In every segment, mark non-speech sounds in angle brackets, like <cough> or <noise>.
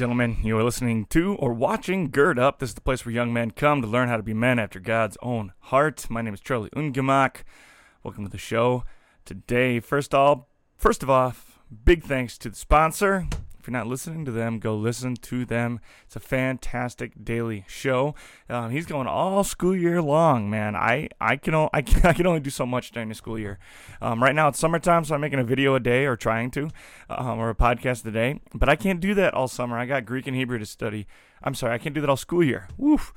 gentlemen, you are listening to or watching Gird Up. This is the place where young men come to learn how to be men after God's own heart. My name is Charlie Ungemak. Welcome to the show. Today, first all, first of all, big thanks to the sponsor. If you're not listening to them, go listen to them. It's a fantastic daily show. Um, he's going all school year long, man. I I can, o- <laughs> I can I can only do so much during the school year. Um, right now it's summertime, so I'm making a video a day or trying to, um, or a podcast a day. But I can't do that all summer. I got Greek and Hebrew to study. I'm sorry, I can't do that all school year. Woof.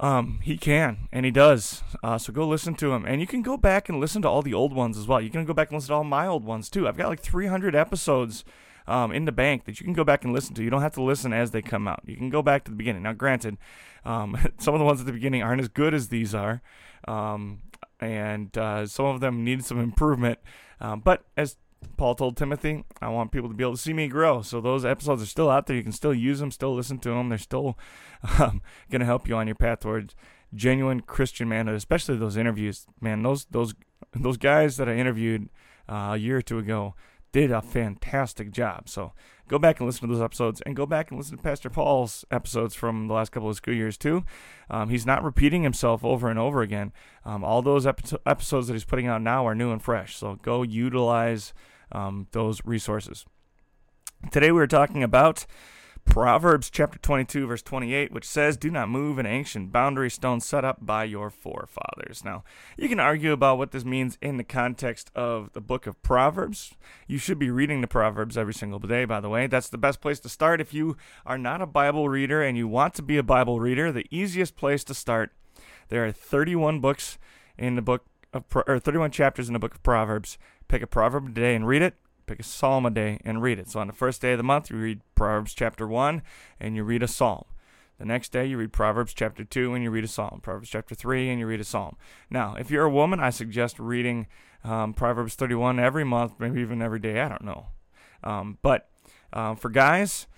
Um, he can, and he does. Uh, so go listen to him, and you can go back and listen to all the old ones as well. You can go back and listen to all my old ones too. I've got like 300 episodes um, in the bank that you can go back and listen to. You don't have to listen as they come out. You can go back to the beginning. Now, granted, um, <laughs> some of the ones at the beginning aren't as good as these are, um, and uh, some of them need some improvement. Um, but as Paul told Timothy, I want people to be able to see me grow. So those episodes are still out there. You can still use them, still listen to them. They're still <laughs> um, going to help you on your path towards genuine Christian manhood, especially those interviews. Man, those those those guys that I interviewed uh, a year or two ago did a fantastic job. So go back and listen to those episodes, and go back and listen to Pastor Paul's episodes from the last couple of school years too. Um, he's not repeating himself over and over again. Um, all those epi- episodes that he's putting out now are new and fresh. So go utilize um, those resources. Today we are talking about Proverbs chapter 22, verse 28, which says, Do not move an ancient boundary stone set up by your forefathers. Now, you can argue about what this means in the context of the book of Proverbs. You should be reading the Proverbs every single day, by the way. That's the best place to start. If you are not a Bible reader and you want to be a Bible reader, the easiest place to start, there are 31 books in the book of, or 31 chapters in the book of Proverbs. Pick a proverb today and read it pick a psalm a day and read it. So on the first day of the month, you read Proverbs chapter 1 and you read a psalm. The next day, you read Proverbs chapter 2 and you read a psalm. Proverbs chapter 3 and you read a psalm. Now, if you're a woman, I suggest reading um, Proverbs 31 every month, maybe even every day. I don't know. Um, but um, for guys,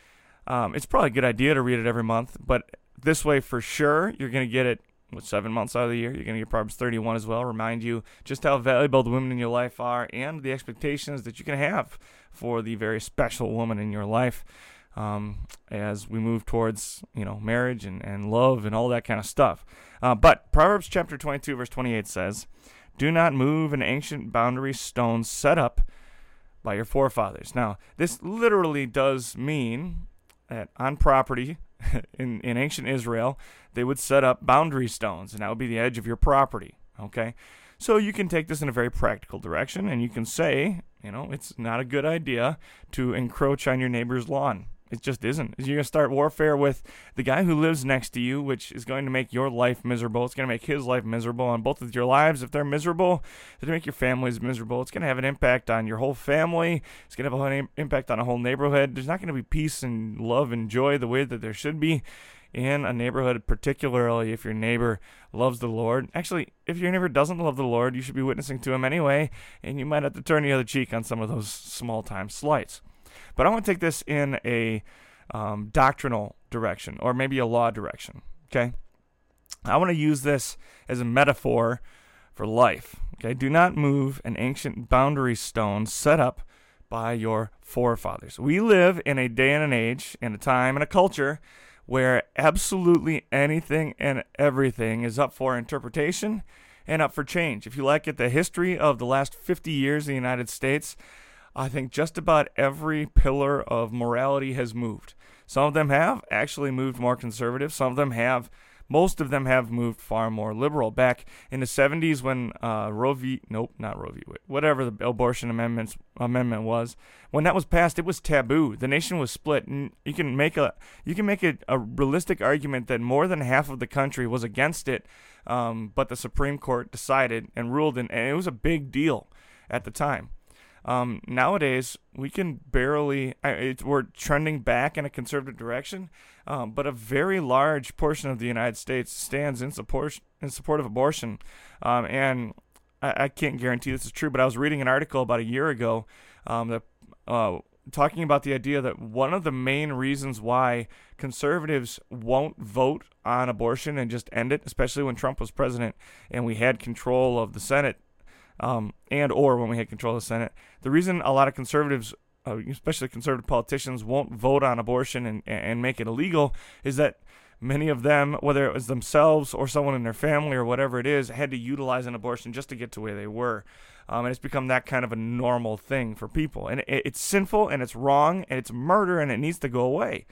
um, it's probably a good idea to read it every month. But this way, for sure, you're going to get it with seven months out of the year. You're going to get Proverbs 31 as well. Remind you just how valuable the women in your life are and the expectations that you can have for the very special woman in your life um, as we move towards you know marriage and, and love and all that kind of stuff. Uh, but Proverbs chapter 22 verse 28 says, "Do not move an ancient boundary stone set up by your forefathers." Now this literally does mean that on property <laughs> in, in ancient Israel, they would set up boundary stones, and that would be the edge of your property. Okay? So you can take this in a very practical direction, and you can say, you know, it's not a good idea to encroach on your neighbor's lawn. It just isn't. You're going to start warfare with the guy who lives next to you, which is going to make your life miserable. It's going to make his life miserable. And both of your lives, if they're miserable, it's going to make your families miserable. It's going to have an impact on your whole family. It's going to have an impact on a whole neighborhood. There's not going to be peace and love and joy the way that there should be in a neighborhood, particularly if your neighbor loves the Lord. Actually, if your neighbor doesn't love the Lord, you should be witnessing to him anyway, and you might have to turn the other cheek on some of those small time slights. But I want to take this in a um, doctrinal direction or maybe a law direction. Okay. I want to use this as a metaphor for life. Okay. Do not move an ancient boundary stone set up by your forefathers. We live in a day and an age, and a time and a culture where absolutely anything and everything is up for interpretation and up for change. If you like it, the history of the last 50 years in the United States I think just about every pillar of morality has moved. Some of them have actually moved more conservative. Some of them have, most of them have moved far more liberal. Back in the 70s, when uh, Roe v. Nope, not Roe v. Whatever the abortion amendments amendment was, when that was passed, it was taboo. The nation was split. And you can make a you can make a, a realistic argument that more than half of the country was against it, um, but the Supreme Court decided and ruled, and, and it was a big deal at the time. Um, nowadays, we can barely, it, we're trending back in a conservative direction, um, but a very large portion of the United States stands in support, in support of abortion. Um, and I, I, can't guarantee this is true, but I was reading an article about a year ago um, that, uh, talking about the idea that one of the main reasons why conservatives won't vote on abortion and just end it, especially when Trump was president and we had control of the Senate um, and or when we had control of the Senate. The reason a lot of conservatives uh, especially conservative politicians, won't vote on abortion and, and make it illegal is that many of them, whether it was themselves or someone in their family or whatever it is, had to utilize an abortion just to get to where they were. Um, and it's become that kind of a normal thing for people. And it, it's sinful and it's wrong and it's murder and it needs to go away.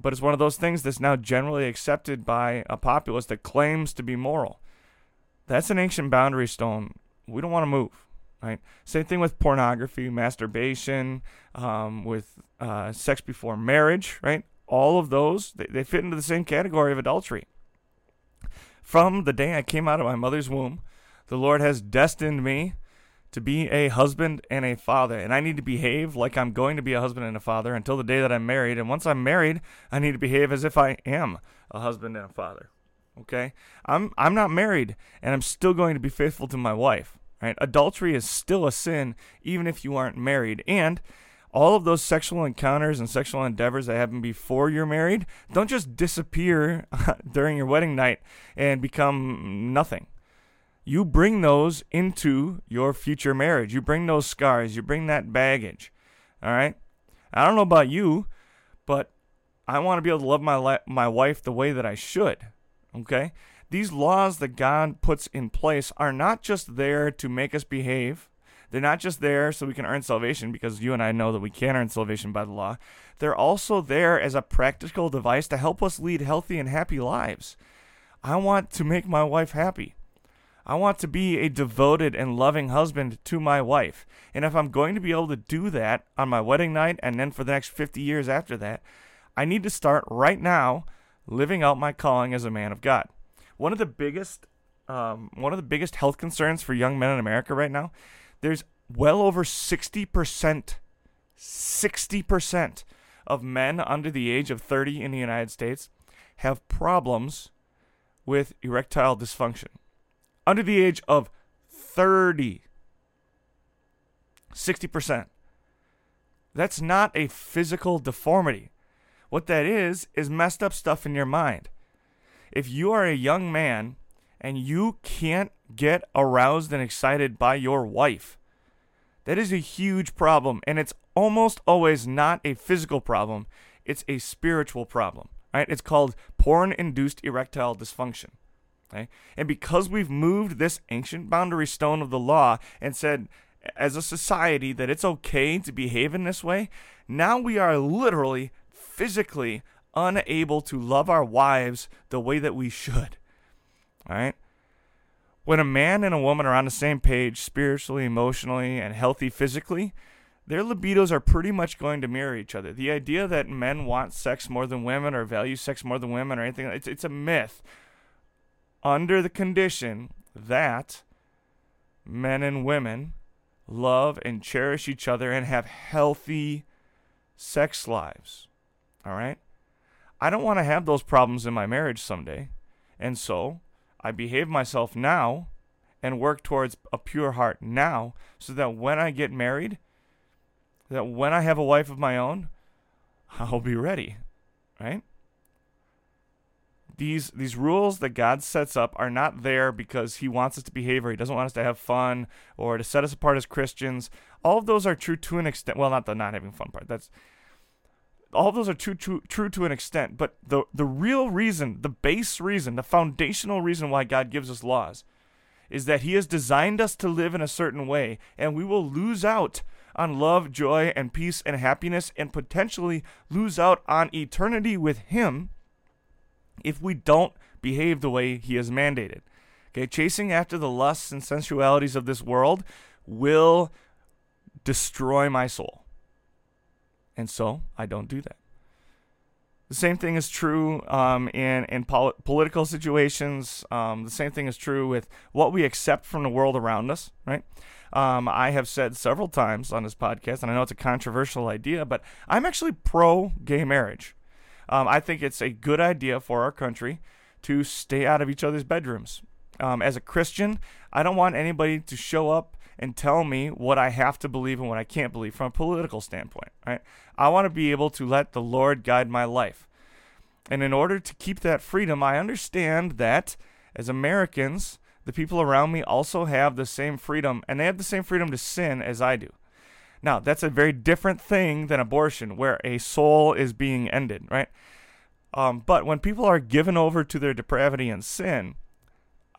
But it's one of those things that's now generally accepted by a populace that claims to be moral. That's an ancient boundary stone. We don't want to move. Right. Same thing with pornography, masturbation, um, with uh, sex before marriage. Right. All of those they, they fit into the same category of adultery. From the day I came out of my mother's womb, the Lord has destined me to be a husband and a father, and I need to behave like I'm going to be a husband and a father until the day that I'm married. And once I'm married, I need to behave as if I am a husband and a father. Okay? I'm I'm not married, and I'm still going to be faithful to my wife. Right? Adultery is still a sin, even if you aren't married. And all of those sexual encounters and sexual endeavors that happen before you're married don't just disappear <laughs> during your wedding night and become nothing you bring those into your future marriage. You bring those scars, you bring that baggage. All right? I don't know about you, but I want to be able to love my my wife the way that I should. Okay? These laws that God puts in place are not just there to make us behave. They're not just there so we can earn salvation because you and I know that we can't earn salvation by the law. They're also there as a practical device to help us lead healthy and happy lives. I want to make my wife happy. I want to be a devoted and loving husband to my wife. And if I'm going to be able to do that on my wedding night and then for the next 50 years after that, I need to start right now living out my calling as a man of God. One of the biggest um, one of the biggest health concerns for young men in America right now, there's well over 60%, 60% of men under the age of 30 in the United States have problems with erectile dysfunction under the age of 30. 60%. That's not a physical deformity. What that is, is messed up stuff in your mind. If you are a young man and you can't get aroused and excited by your wife, that is a huge problem. And it's almost always not a physical problem, it's a spiritual problem. Right? It's called porn induced erectile dysfunction. Okay? And because we've moved this ancient boundary stone of the law and said, as a society, that it's okay to behave in this way, now we are literally, physically unable to love our wives the way that we should. All right? When a man and a woman are on the same page spiritually, emotionally, and healthy physically, their libidos are pretty much going to mirror each other. The idea that men want sex more than women or value sex more than women or anything, it's, it's a myth under the condition that men and women love and cherish each other and have healthy sex lives. All right? I don't want to have those problems in my marriage someday. And so I behave myself now and work towards a pure heart now so that when I get married, that when I have a wife of my own, I'll be ready. Right? these these rules that God sets up are not there because he wants us to behave or he doesn't want us to have fun or to set us apart as Christians. All of those are true to an extent. Well, not the not having fun part. That's all of those are true, true, true to an extent. But the the real reason, the base reason, the foundational reason why God gives us laws is that he has designed us to live in a certain way and we will lose out on love, joy, and peace and happiness and potentially lose out on eternity with him if we don't behave the way he has mandated. Okay, chasing after the lusts and sensualities of this world will destroy my soul. And so I don't do that. The same thing is true um, in in pol- political situations. Um, the same thing is true with what we accept from the world around us. Right? Um, I have said several times on this podcast, and I know it's a controversial idea, but I'm actually pro gay marriage. Um, I think it's a good idea for our country to stay out of each other's bedrooms. Um, as a Christian, I don't want anybody to show up and tell me what I have to believe and what I can't believe from a political standpoint. Right? I want to be able to let the Lord guide my life. And in order to keep that freedom, I understand that as Americans, the people around me also have the same freedom, and they have the same freedom to sin as I do. Now, that's a very different thing than abortion, where a soul is being ended, right? Um, but when people are given over to their depravity and sin,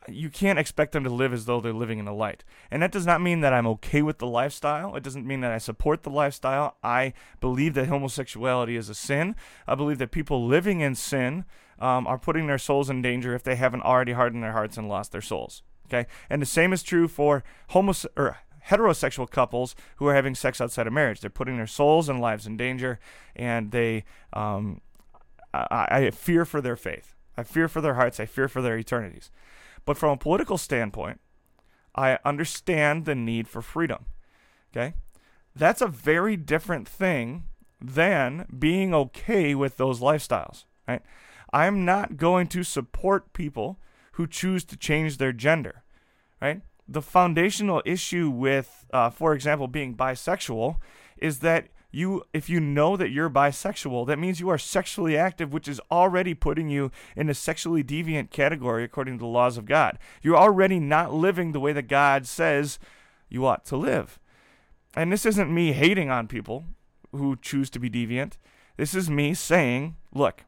you can't expect them to live as though they're living in the light. And that does not mean that I'm okay with the lifestyle. It doesn't mean that I support the lifestyle. I believe that homosexuality is a sin. I believe that people living in sin um, are putting their souls in danger if they haven't already hardened their hearts and lost their souls. Okay, and the same is true for homos or heterosexual couples who are having sex outside of marriage. They're putting their souls and lives in danger, and they, um, I, I fear for their faith. I fear for their hearts. I fear for their eternities. But from a political standpoint, I understand the need for freedom. Okay? That's a very different thing than being okay with those lifestyles, right? I'm not going to support people who choose to change their gender, right? The foundational issue with, uh, for example, being bisexual is that you if you know that you're bisexual that means you are sexually active which is already putting you in a sexually deviant category according to the laws of god. You're already not living the way that god says you ought to live. And this isn't me hating on people who choose to be deviant. This is me saying look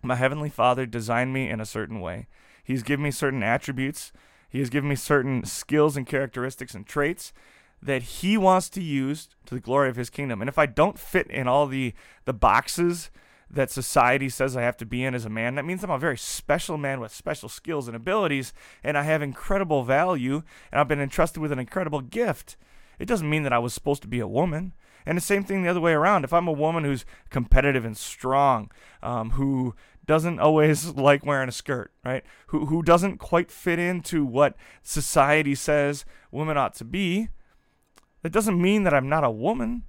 my heavenly father designed me in a certain way. He's given me certain attributes. He has given me certain skills and characteristics and traits that he wants to use to the glory of his kingdom. And if I don't fit in all the the boxes that society says I have to be in as a man, that means I'm a very special man with special skills and abilities and I have incredible value and I've been entrusted with an incredible gift. It doesn't mean that I was supposed to be a woman. And the same thing the other way around. If I'm a woman who's competitive and strong, um, who doesn't always <laughs> like wearing a skirt, right? Who who doesn't quite fit into what society says women ought to be, that doesn't mean that I'm not a woman.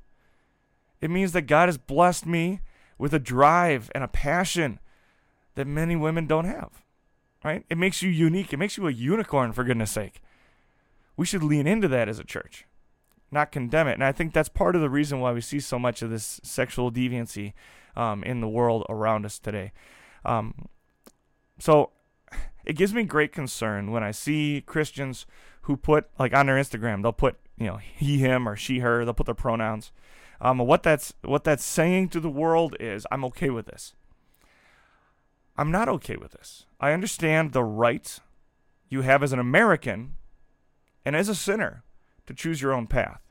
It means that God has blessed me with a drive and a passion that many women don't have. Right? It makes you unique. It makes you a unicorn, for goodness sake. We should lean into that as a church, not condemn it. And I think that's part of the reason why we see so much of this sexual deviancy um, in the world around us today. Um, so it gives me great concern when I see Christians who put, like on their Instagram, they'll put you know he him or she her they'll put their pronouns. Um, what that's what that's saying to the world is i'm okay with this. I'm not okay with this. I understand the right you have as an american and as a sinner to choose your own path.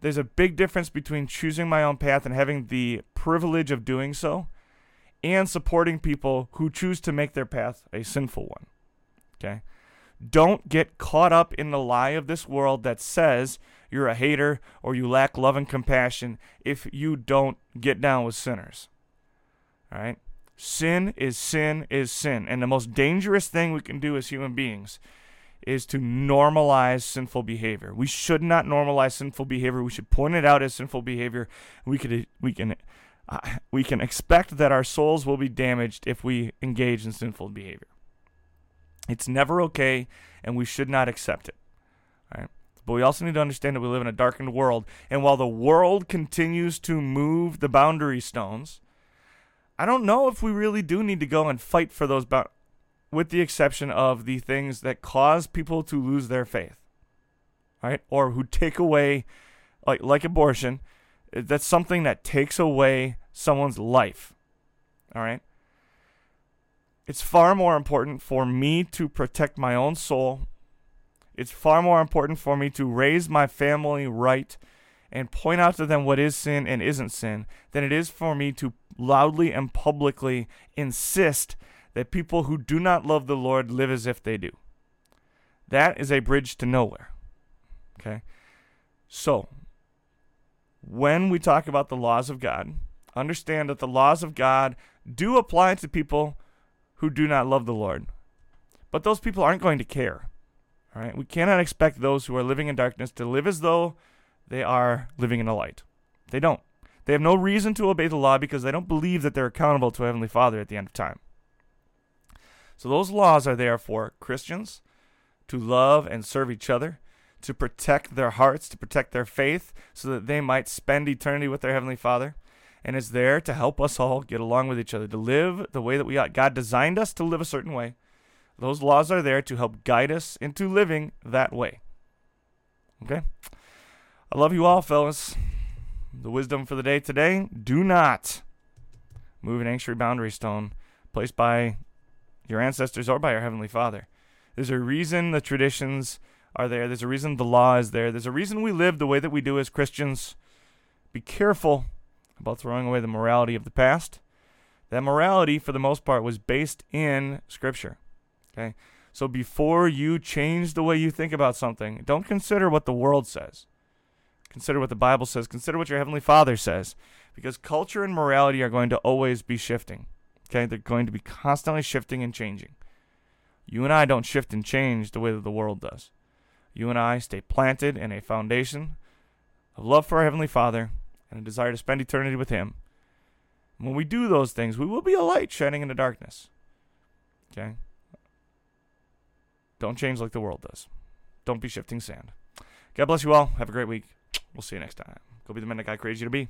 There's a big difference between choosing my own path and having the privilege of doing so and supporting people who choose to make their path a sinful one okay don't get caught up in the lie of this world that says you're a hater or you lack love and compassion if you don't get down with sinners. All right? Sin is sin is sin. And the most dangerous thing we can do as human beings is to normalize sinful behavior. We should not normalize sinful behavior. We should point it out as sinful behavior. We could we can uh, we can expect that our souls will be damaged if we engage in sinful behavior. It's never okay, and we should not accept it. All right? But we also need to understand that we live in a darkened world, and while the world continues to move the boundary stones, I don't know if we really do need to go and fight for those boundaries, with the exception of the things that cause people to lose their faith, right? Or who take away, like like abortion, eh, that's something that takes away someone's life. All right. It's far more important for me to protect my own soul. It's far more important for me to raise my family right and point out to them what is sin and isn't sin than it is for me to loudly and publicly insist that people who do not love the Lord live as if they do. That is a bridge to nowhere. Okay? So, when we talk about the laws of God, understand that the laws of God do apply to people who do not love the Lord. But those people aren't going to care. All right? We cannot expect those who are living in darkness to live as though they are living in the light. They don't. They have no reason to obey the law because they don't believe that they're accountable to Heavenly Father at the end of time. So those laws are there for Christians to love and serve each other, to protect their hearts, to protect their faith, so that they might spend eternity with their Heavenly Father and is there to help us all get along with each other, to live the way that we ought. God designed us to live a certain way. Those laws are there to help guide us into living that way. Okay? I love you all, fellas. The wisdom for the day today do not move an ancestry boundary stone placed by your ancestors or by your Heavenly Father. There's a reason the traditions are there, there's a reason the law is there, there's a reason we live the way that we do as Christians. Be careful about throwing away the morality of the past. That morality, for the most part, was based in Scripture. Okay? So before you change the way you think about something, don't consider what the world says. Consider what the Bible says. Consider what your Heavenly Father says. Because culture and morality are going to always be shifting. Okay? They're going to be constantly shifting and changing. You and I don't shift and change the way that the world does. You and I stay planted in a foundation of love for our Heavenly Father and a desire to spend eternity with Him. And when we do those things, we will be a light shining in the darkness. Okay? Don't change like the world does. Don't be shifting sand. God bless you all. Have a great week. We'll see you next time. Go be the man that God created you to be.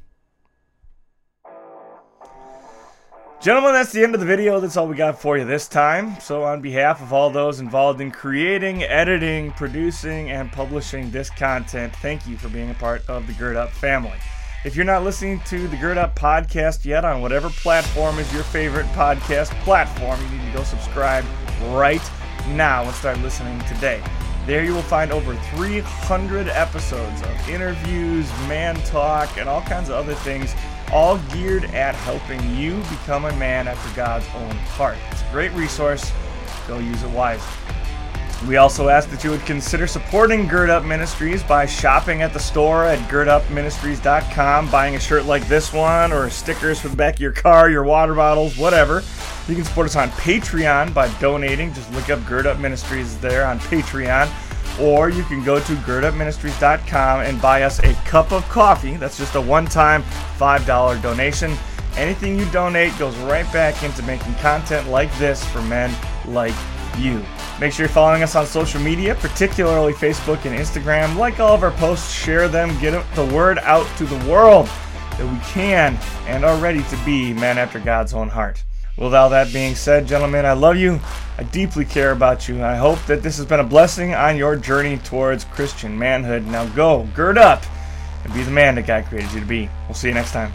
Gentlemen, that's the end of the video. That's all we got for you this time. So, on behalf of all those involved in creating, editing, producing, and publishing this content, thank you for being a part of the Gird Up family. If you're not listening to the Gird Up podcast yet on whatever platform is your favorite podcast platform, you need to go subscribe right now and start listening today. There you will find over 300 episodes of interviews, man talk, and all kinds of other things, all geared at helping you become a man after God's own heart. It's a great resource. Go use it wisely. We also ask that you would consider supporting Gird Up Ministries by shopping at the store at girdupministries.com, buying a shirt like this one, or stickers for the back of your car, your water bottles, whatever. You can support us on Patreon by donating. Just look up Gird Up Ministries there on Patreon. Or you can go to girdupministries.com and buy us a cup of coffee. That's just a one time $5 donation. Anything you donate goes right back into making content like this for men like you. Make sure you're following us on social media, particularly Facebook and Instagram. Like all of our posts, share them, get the word out to the world that we can and are ready to be men after God's own heart. With all that being said, gentlemen, I love you. I deeply care about you. I hope that this has been a blessing on your journey towards Christian manhood. Now go, gird up, and be the man that God created you to be. We'll see you next time.